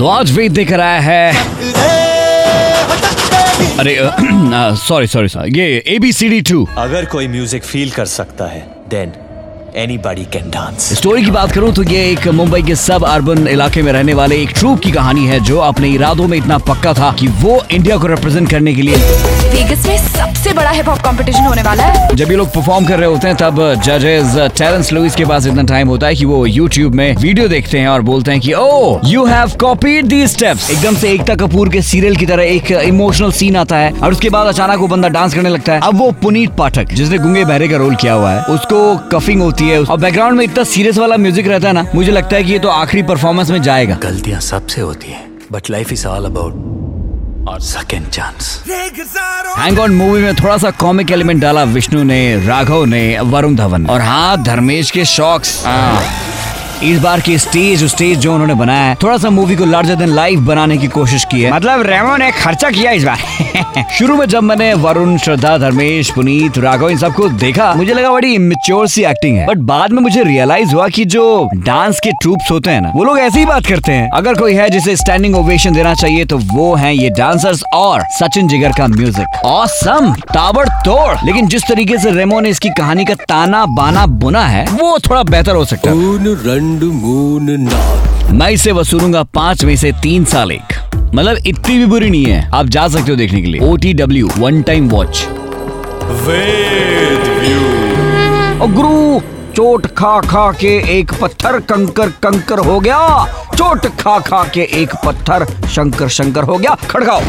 तो आज वेद देकर आया है। अरे सॉरी सॉरी सॉरी ये A B C D two अगर कोई म्यूज़िक फील कर सकता है then anybody can dance story की बात करूँ तो ये एक मुंबई के सब अर्बन इलाके में रहने वाले एक ट्रूप की कहानी है जो अपने इरादों में इतना पक्का था कि वो इंडिया को रिप्रेजेंट करने के लिए वेगस में बड़ा हिप हॉप कंपटीशन होने वाला है। जब ये लोग परफॉर्म कर रहे होते हैं तब जजेस टेरेंस लुइस के पास इतना टाइम होता है कि वो YouTube में वीडियो देखते हैं और बोलते हैं कि ओ you have copied the steps एकदम से एकता कपूर के सीरियल की तरह एक इमोशनल सीन आता है और उसके बाद अचानक वो बंदा डांस करने लगता है। अब वो पुनीत पाठक जिसने गुंगे बहरे का रोल किया हुआ है उसको कफिंग होती है। और बैकग्राउंड में इतना सीरियस वाला म्यूज़िक रहता है ना मुझे लगता है कि ये तो आखिरी परफॉर्मेंस में जाएगा। गलतियाँ सबसे होती है but life is all about और second chance hang on movie में थोड़ा सा कॉमिक एलिमेंट डाला विष्णु ने, राघव ने, वरुण धवन। और हाँ धर्मेश के शॉक्स इस बार की स्टेज स्टेज जो उन्होंने बनाया है, थोड़ा सा मूवी को लार्जर देन लाइफ बनाने की कोशिश की है। मतलब रेमो ने खर्चा किया इस बार। शुरू में जब मैंने वरुण श्रद्धा धर्मेश पुनीत राघव इन सबको देखा मुझे लगा बड़ी इमेच्योर सी एक्टिंग है। बट बाद में मुझे रियलाइज़ हुआ कि जो डांस के ट्रूप्स होते हैं ना वो लोग ऐसे ही बात करते हैं। अगर कोई है जिसे स्टैंडिंग ओवेशन देना चाहिए तो वो है ये डांसर्स और सचिन जिगर का म्यूज़िक ऑसम ताबड़तोड़! लेकिन जिस तरीके से रेमो ने इसकी कहानी का ताना बाना बुना है वो थोड़ा बेहतर हो सकता है। मैं इसे वसूलूँगा पाँच में से तीन साल एक। मतलब इतनी भी बुरी नहीं है। आप जा सकते हो देखने के लिए। O T W one time watch वेद व्यू। गुरु चोट खा खा के एक पत्थर कंकर कंकर हो गया। चोट खा खा के एक पत्थर शंकर शंकर हो गया। खड़काओ